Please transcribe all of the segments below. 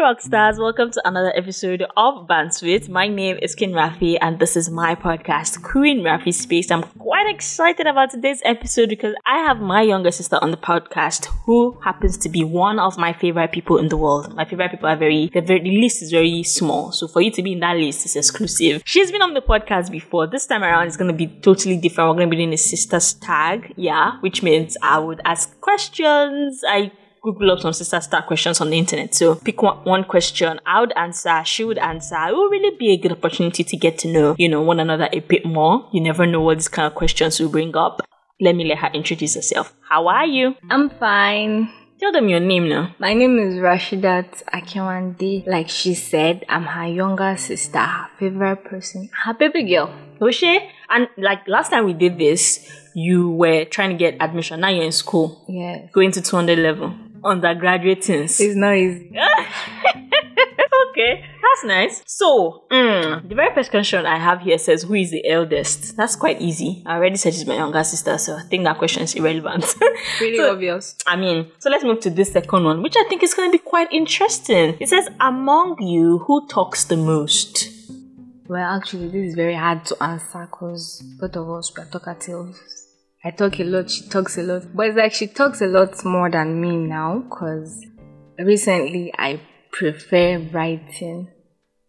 rockstars, welcome to another episode of Bandswit. My name is Kin Rafi and this is my podcast, Queen Rafi Space. I'm quite excited about today's episode because I have my younger sister on the podcast who happens to be one of my favorite people in the world. My favorite people are very, the, very, the list is very small. So for you to be in that list is exclusive. She's been on the podcast before. This time around it's going to be totally different. We're going to be doing a sister's tag. Yeah. Which means I would ask questions. I Google up some sister star questions on the internet. So pick one, one question. I would answer. She would answer. It will really be a good opportunity to get to know, you know, one another a bit more. You never know what these kind of questions will bring up. Let me let her introduce herself. How are you? I'm fine. Tell them your name now. My name is Rashidat Akinwande. Like she said, I'm her younger sister, her favorite person, her baby girl. Oshe, and like last time we did this, you were trying to get admission. Now you're in school. Yeah. Going to 200 level. Undergraduate things. It's not easy. okay, that's nice. So, mm, the very first question I have here says, Who is the eldest? That's quite easy. I already said she's my younger sister, so I think that question is irrelevant. Pretty So- obvious. I mean, so let's move to this second one, which I think is going to be quite interesting. It says, Among you, who talks the most? Well, actually, this is very hard to answer because both of us are talkative. I talk a lot, she talks a lot. But it's like she talks a lot more than me now because recently I prefer writing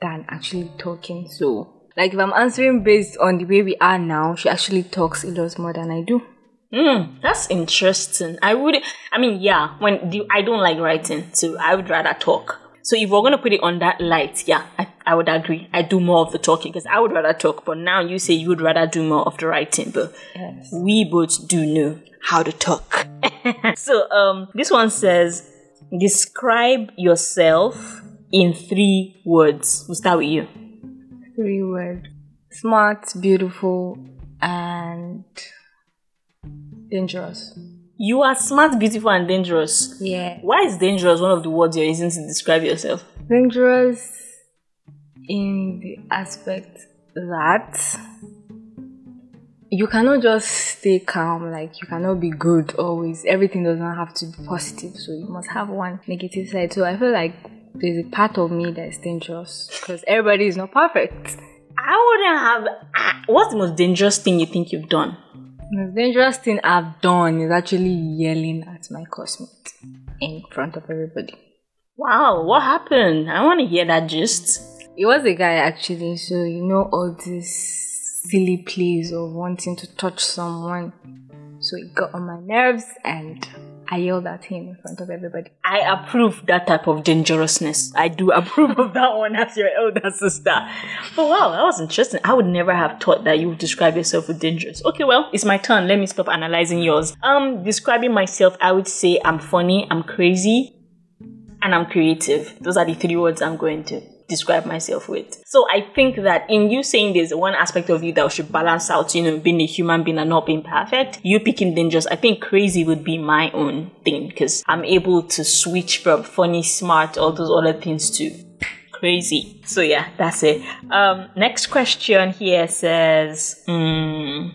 than actually talking. So, like, if I'm answering based on the way we are now, she actually talks a lot more than I do. Hmm, that's interesting. I would, I mean, yeah, when do, I don't like writing, so I would rather talk. So if we're gonna put it on that light, yeah, I, I would agree. I do more of the talking because I would rather talk. But now you say you would rather do more of the writing, but Yes. we both do know how to talk. so um, this one says, describe yourself in three words. We'll start with you. Three words smart, beautiful, and dangerous. You are smart, beautiful, and dangerous. Yeah. Why is dangerous one of the words you're using to describe yourself? dangerous in the aspect that you cannot just stay calm like you cannot be good always everything does not have to be positive so you must have one negative side so i feel like there's a part of me that's dangerous because everybody is not perfect I wouldn't have. What's the most dangerous thing you think you've done? the most dangerous thing i've done is actually yelling at my classmate in front of everybody Wow, what happened? I want to hear that gist. It was a guy actually, so you know all these silly plays of wanting to touch someone. So it got on my nerves and I yelled at him in front of everybody. I approve that type of dangerousness. I do approve of that one as your elder sister. But wow, that was interesting. I would never have thought that you would describe yourself as dangerous. Okay, well, it's my turn. Let me stop analyzing yours. Um, describing myself, I would say I'm funny, I'm crazy, and I'm creative. Those are the three words I'm going to describe myself with. So I think that in you saying there's one aspect of you that should balance out, you know, being a human being and not being perfect, you picking dangerous, I think crazy would be my own thing because I'm able to switch from funny, smart, all those other things to crazy. So yeah, that's it. Um, next question here says, mm,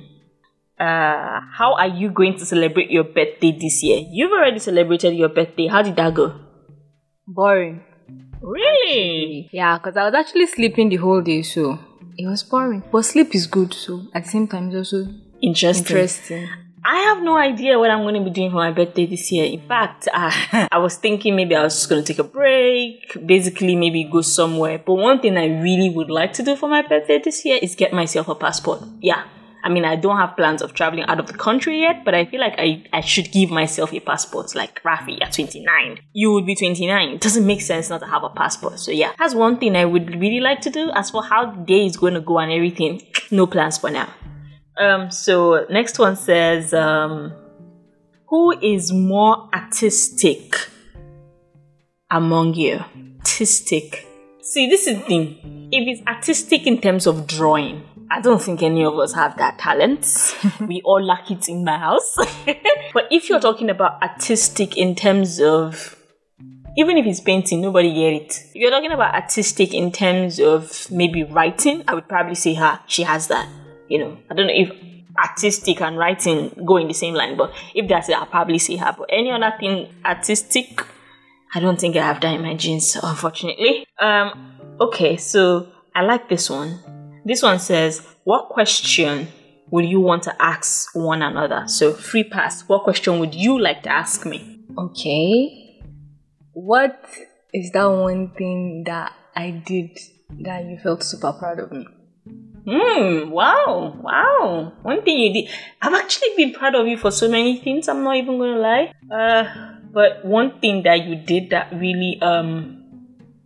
uh, how are you going to celebrate your birthday this year? You've already celebrated your birthday. How did that go? Boring. Really? Yeah, because I was actually sleeping the whole day, so it was boring. But sleep is good, so at the same time, it's also Interesting. interesting. I have no idea what I'm going to be doing for my birthday this year. In fact, I, I was thinking maybe I was just going to take a break, basically maybe go somewhere. But one thing I really would like to do for my birthday this year is get myself a passport. Yeah. I mean, I don't have plans of traveling out of the country yet, but I feel like I, I should give myself a passport, like Rafi at 29. You would be 29. It doesn't make sense not to have a passport. So yeah, that's one thing I would really like to do. As for how the day is going to go and everything, no plans for now. Um, so next one says, um, who is more artistic among you? Artistic. See, this is the thing. If it's artistic in terms of drawing, I don't think any of us have that talent. we all lack it in my house. but if you're talking about artistic in terms of even if it's painting, nobody get it. If you're talking about artistic in terms of maybe writing, I would probably say her. She has that. You know, I don't know if artistic and writing go in the same line, but if that's it, I'll probably say her. But any other thing artistic, I don't think I have that in my genes, unfortunately. Um, okay, so I like this one. This one says, What question would you want to ask one another? So, free pass. What question would you like to ask me? Okay. What is that one thing that I did that you felt super proud of me? Hmm, wow, wow. One thing you did. I've actually been proud of you for so many things, I'm not even gonna lie. Uh, but one thing that you did that really, um,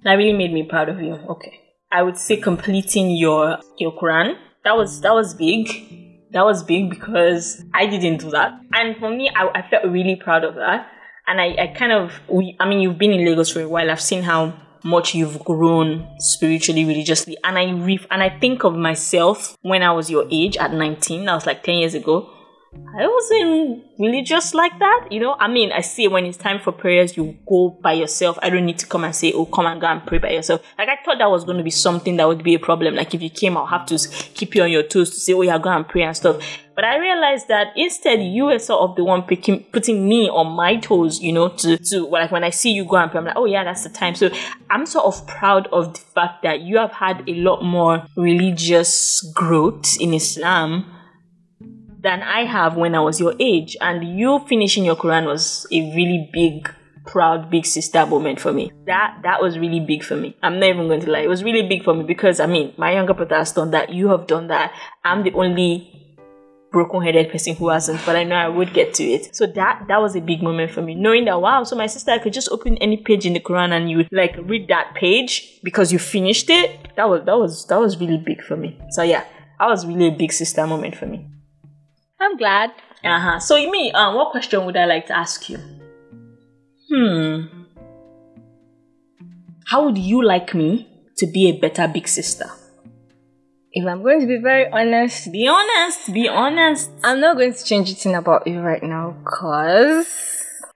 that really made me proud of you. Okay. I would say completing your, your Quran. That was, that was big. That was big because I didn't do that. And for me, I, I felt really proud of that. And I, I kind of, we, I mean, you've been in Lagos for a while. I've seen how much you've grown spiritually, religiously. And I re- and I think of myself when I was your age at 19, that was like 10 years ago. I wasn't religious like that, you know. I mean, I see when it's time for prayers, you go by yourself. I don't need to come and say, "Oh, come and go and pray by yourself." Like I thought that was going to be something that would be a problem. Like if you came, I'll have to keep you on your toes to say, "Oh, yeah, go and pray and stuff." But I realized that instead, you were sort of the one picking, putting me on my toes, you know, to to like when I see you go and pray, I'm like, "Oh yeah, that's the time." So I'm sort of proud of the fact that you have had a lot more religious growth in Islam than I have when I was your age. And you finishing your Quran was a really big, proud, big sister moment for me. That that was really big for me. I'm not even going to lie. It was really big for me because I mean, my younger brother has done that. You have done that. I'm the only broken-headed person who hasn't, but I know I would get to it. So that that was a big moment for me, knowing that wow, so my sister I could just open any page in the Quran and you would like read that page because you finished it. That was that was that was really big for me. So yeah, that was really a big sister moment for me. I'm glad. Uh huh. So, me, um, what question would I like to ask you? Hmm. How would you like me to be a better big sister? If I'm going to be very honest, Be honest. Be honest. I'm not going to change anything about you right now, cause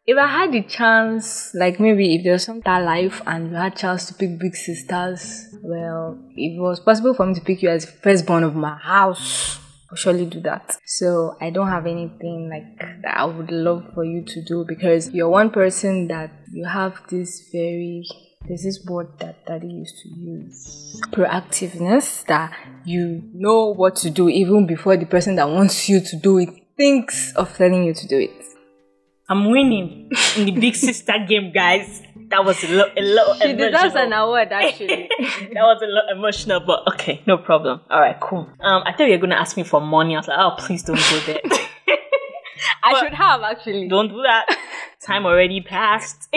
if I had the chance, like maybe if there was some that life and you had chance to pick big sisters, well, if it was possible for me to pick you as firstborn of my house, surely do that. So I don't have anything like that I would love for you to do because you're one person that you have this very there's this word that daddy used to use proactiveness that you know what to do even before the person that wants you to do it thinks of telling you to do it. I'm winning in the big sister game, guys. That was a lot, a lot. She deserves an award actually. that was a lot emotional, but okay, no problem. All right, cool. Um, I thought you were gonna ask me for money. I was like, oh, please don't go there. I But- should have actually. don't do that. Time already passed.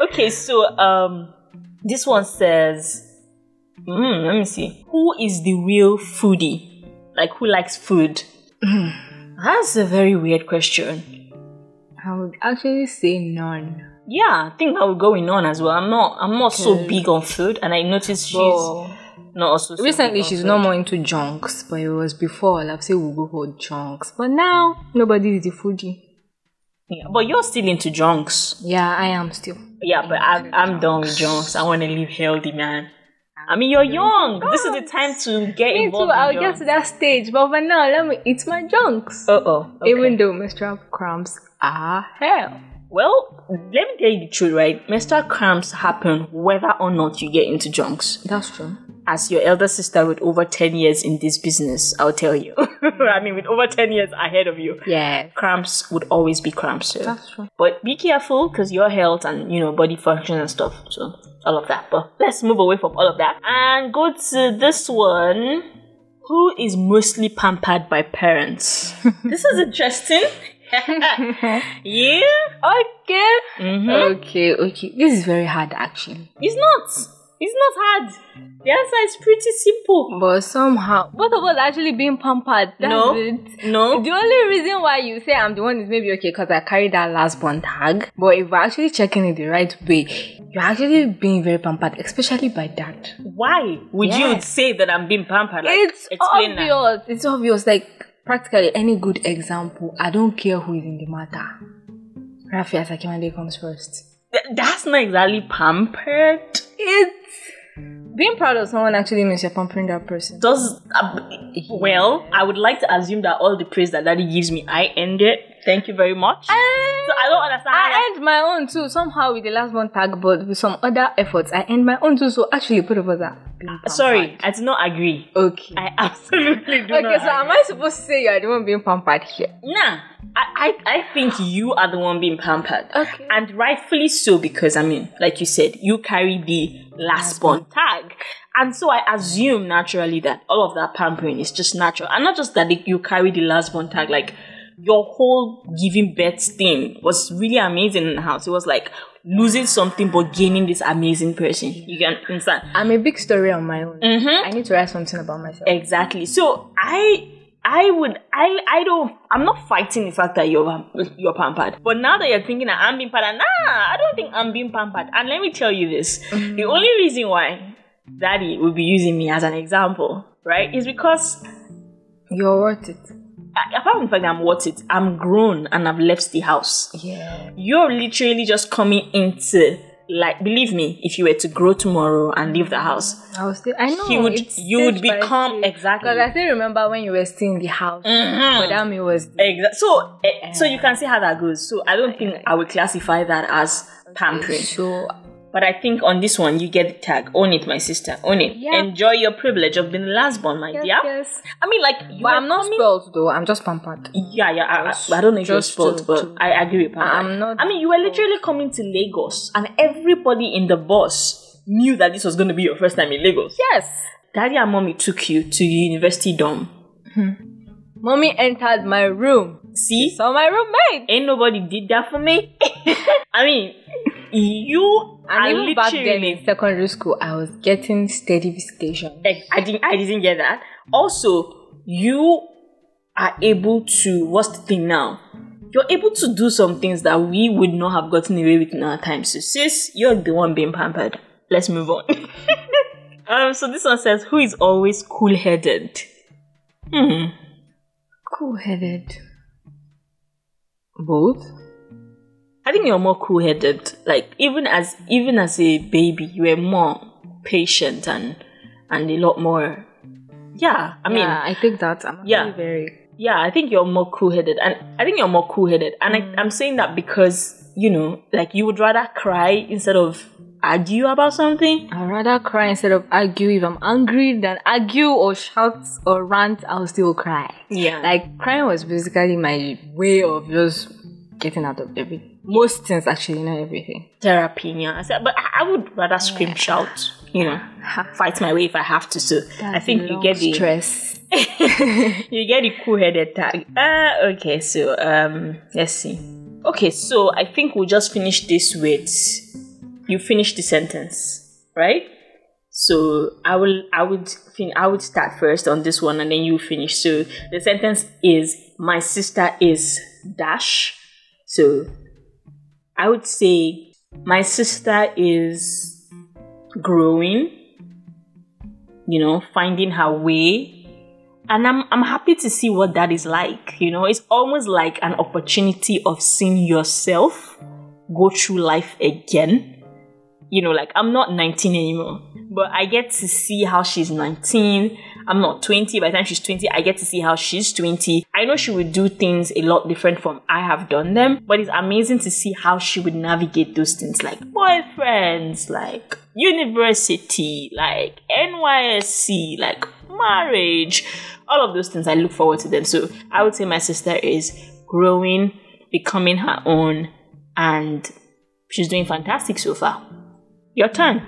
okay, so um, this one says, mm, let me see, who is the real foodie? Like, who likes food? That's a very weird question. I would actually say none. Yeah, I think I would go in on as well. I'm not. I'm not so big on food, and I noticed she's not also. so recently she's food. no more into junks, but it was before. I've said we'll go for junks. But now nobody is the foodie. Yeah, but you're still into junks. Yeah, I am still. Yeah, but I, I'm done with junks. I want to live healthy, man. I mean, you're young. This is the time to get Me too, involved. I'll in get to that stage. But for now, let me eat my junks. Uh oh. Even though menstrual cramps are hell. Well, let me tell you the truth, right? Menstrual cramps happen whether or not you get into junks. That's true. As your elder sister with over 10 years in this business, I'll tell you. I mean, with over 10 years ahead of you, Yeah. cramps would always be cramps. So. That's true. But be careful because your health and, you know, body function and stuff. So, all of that. But let's move away from all of that and go to this one. Who is mostly pampered by parents? this is interesting. yeah? Okay. Mm-hmm. Okay, okay. This is very hard actually. It's not. It's not hard. The answer is pretty simple. But somehow, both of us actually being pampered. That's No. it. No. The only reason why you say I'm the one is maybe okay because I carry that last born tag. But if we're actually checking it the right way, you're actually being very pampered, especially by dad. Why would Yeah. you say that I'm being pampered? Like, it's explain that. obvious. It's obvious. Like practically any good example. I don't care who is in the matter. Rafi Asakimande comes first. Th- That's not exactly pampered. It's being proud of someone actually means you're pampering that person. Does uh, well? I would like to assume that all the praise that Daddy gives me, I end it. Thank you very much. So I don't understand. I end my own too, somehow with the last one tag, but with some other efforts. I end my own too, so actually put over being Sorry, pampered. I do not agree. Okay. I absolutely do okay, not. Okay, so am. I supposed to say you are the one being pampered here? Nah, I, I, I think you are the one being pampered. Okay. And rightfully so, because I mean, like you said, you carry the last born tag. And so I assume naturally that all of that pampering is just natural. And not just that you carry the last born tag, like your whole giving birth thing was really amazing in the house. It was like losing something but gaining this amazing person. You can understand? I'm a big story on my own. Mm-hmm. I need to write something about myself. Exactly. So I I would I I don't I'm not fighting the fact that you're you're pampered. But now that you're thinking that I'm being pampered, nah, I don't think I'm being pampered. And let me tell you this: the only reason why Daddy will be using me as an example, right, is because You're worth it. Apart from the fact that I'm worth it, I'm grown and I've left the house. Yeah. You're literally just coming into like believe me, if you were to grow tomorrow and leave the house, I was still. I know. You would- you would become- exactly. Because I still remember when you were still in the house. mm-hmm. But that me was. Exactly. So, eh, so you can see how that goes. So, I don't think I would classify that as pampering. So But I think on this one, you get the tag. Own it, my sister. Own it. Yeah. Enjoy your privilege of being the last born, my yes, dear. yes. I mean, like, you But I'm not coming- spoiled though. I'm just pampered. Yeah, yeah. I, I, I don't know if you're spoiled, to- but to- I agree with Pamela. I'm not I mean, you were literally coming to Lagos, and everybody in the bus knew that this was going to be your first time in Lagos. Yes. Daddy and mommy took you to university dorm. Hmm. Mommy entered my room. See? Saw my roommate. ain't nobody did that for me. I mean, you And are even back then in secondary school, I was getting steady visitation. I didn't. I didn't get that. Also, you are able to. What's the thing now? You're able to do some things that we would not have gotten away with in our time. So, sis, you're the one being pampered. Let's move on. um. So this one says, "Who is always cool-headed?" Hmm. Cool headed. Both? I think you're more cool-headed. Like even as even as a baby, you were more patient and and a lot more. Yeah, I mean, yeah, I think that. I'm yeah. very. yeah, I think you're more cool-headed, and I think you're more cool-headed, and I, I'm saying that because you know, like you would rather cry instead of argue about something. I'd rather cry instead of argue. If I'm angry, than argue or shout or rant, I'll still cry. Yeah, Like, crying was basically my way of just getting out of everything. Most things, actually, not everything. therapy. Yeah, I said, but I, I would rather scream, shout. You know, fight my way if I have to. So I think you get the stress. you get the cool-headed tag. Uh, okay, so um, let's see. Okay, so I think we'll just finish this with you finish the sentence, right? So I will, I would, fin- I would start first on this one, and then you finish. So the sentence is: My sister is dash. So I would say my sister is growing. You know, finding her way and I'm I'm happy to see what that is like. You know, it's almost like an opportunity of seeing yourself go through life again. You know, like I'm not 19 anymore, but I get to see how she's 19. I'm not 20. By the time she's 20, I get to see how she's 20. I know she would do things a lot different from I have done them, but it's amazing to see how she would navigate those things like boyfriends, like university, like NYSC, like marriage, all of those things. I look forward to them. So I would say my sister is growing, becoming her own, and she's doing fantastic so far. Your turn.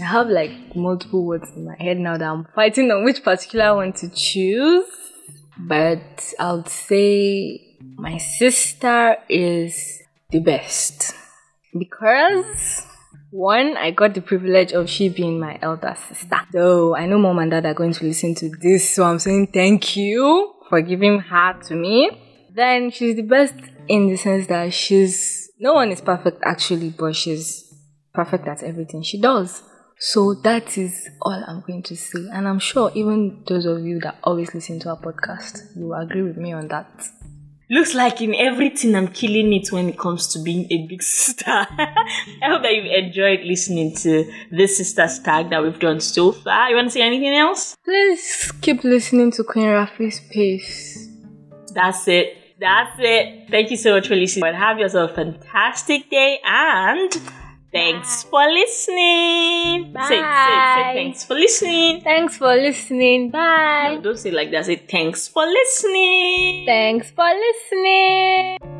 I have like multiple words in my head now that I'm fighting on which particular one to choose. But I would say my sister is the best. Because one, I got the privilege of she being my elder sister. So I know mom and dad are going to listen to this, so I'm saying thank you for giving her to me. Then she's the best in the sense that she's no one is perfect actually, but she's perfect at everything she does. So that is all I'm going to say. And I'm sure even those of you that always listen to our podcast, you will agree with me on that. Looks like in everything I'm killing it when it comes to being a big sister. I hope that you've enjoyed listening to this sister's tag that we've done so far. You want to say anything else? Please keep listening to Queen Rafi's Space. That's it. That's it. Thank you so much for listening. And have yourself a fantastic day and thanks for listening. Bye. Say, say, say thanks for listening. Thanks for listening. Bye. Don't say like that. Say thanks for listening. Thanks for listening.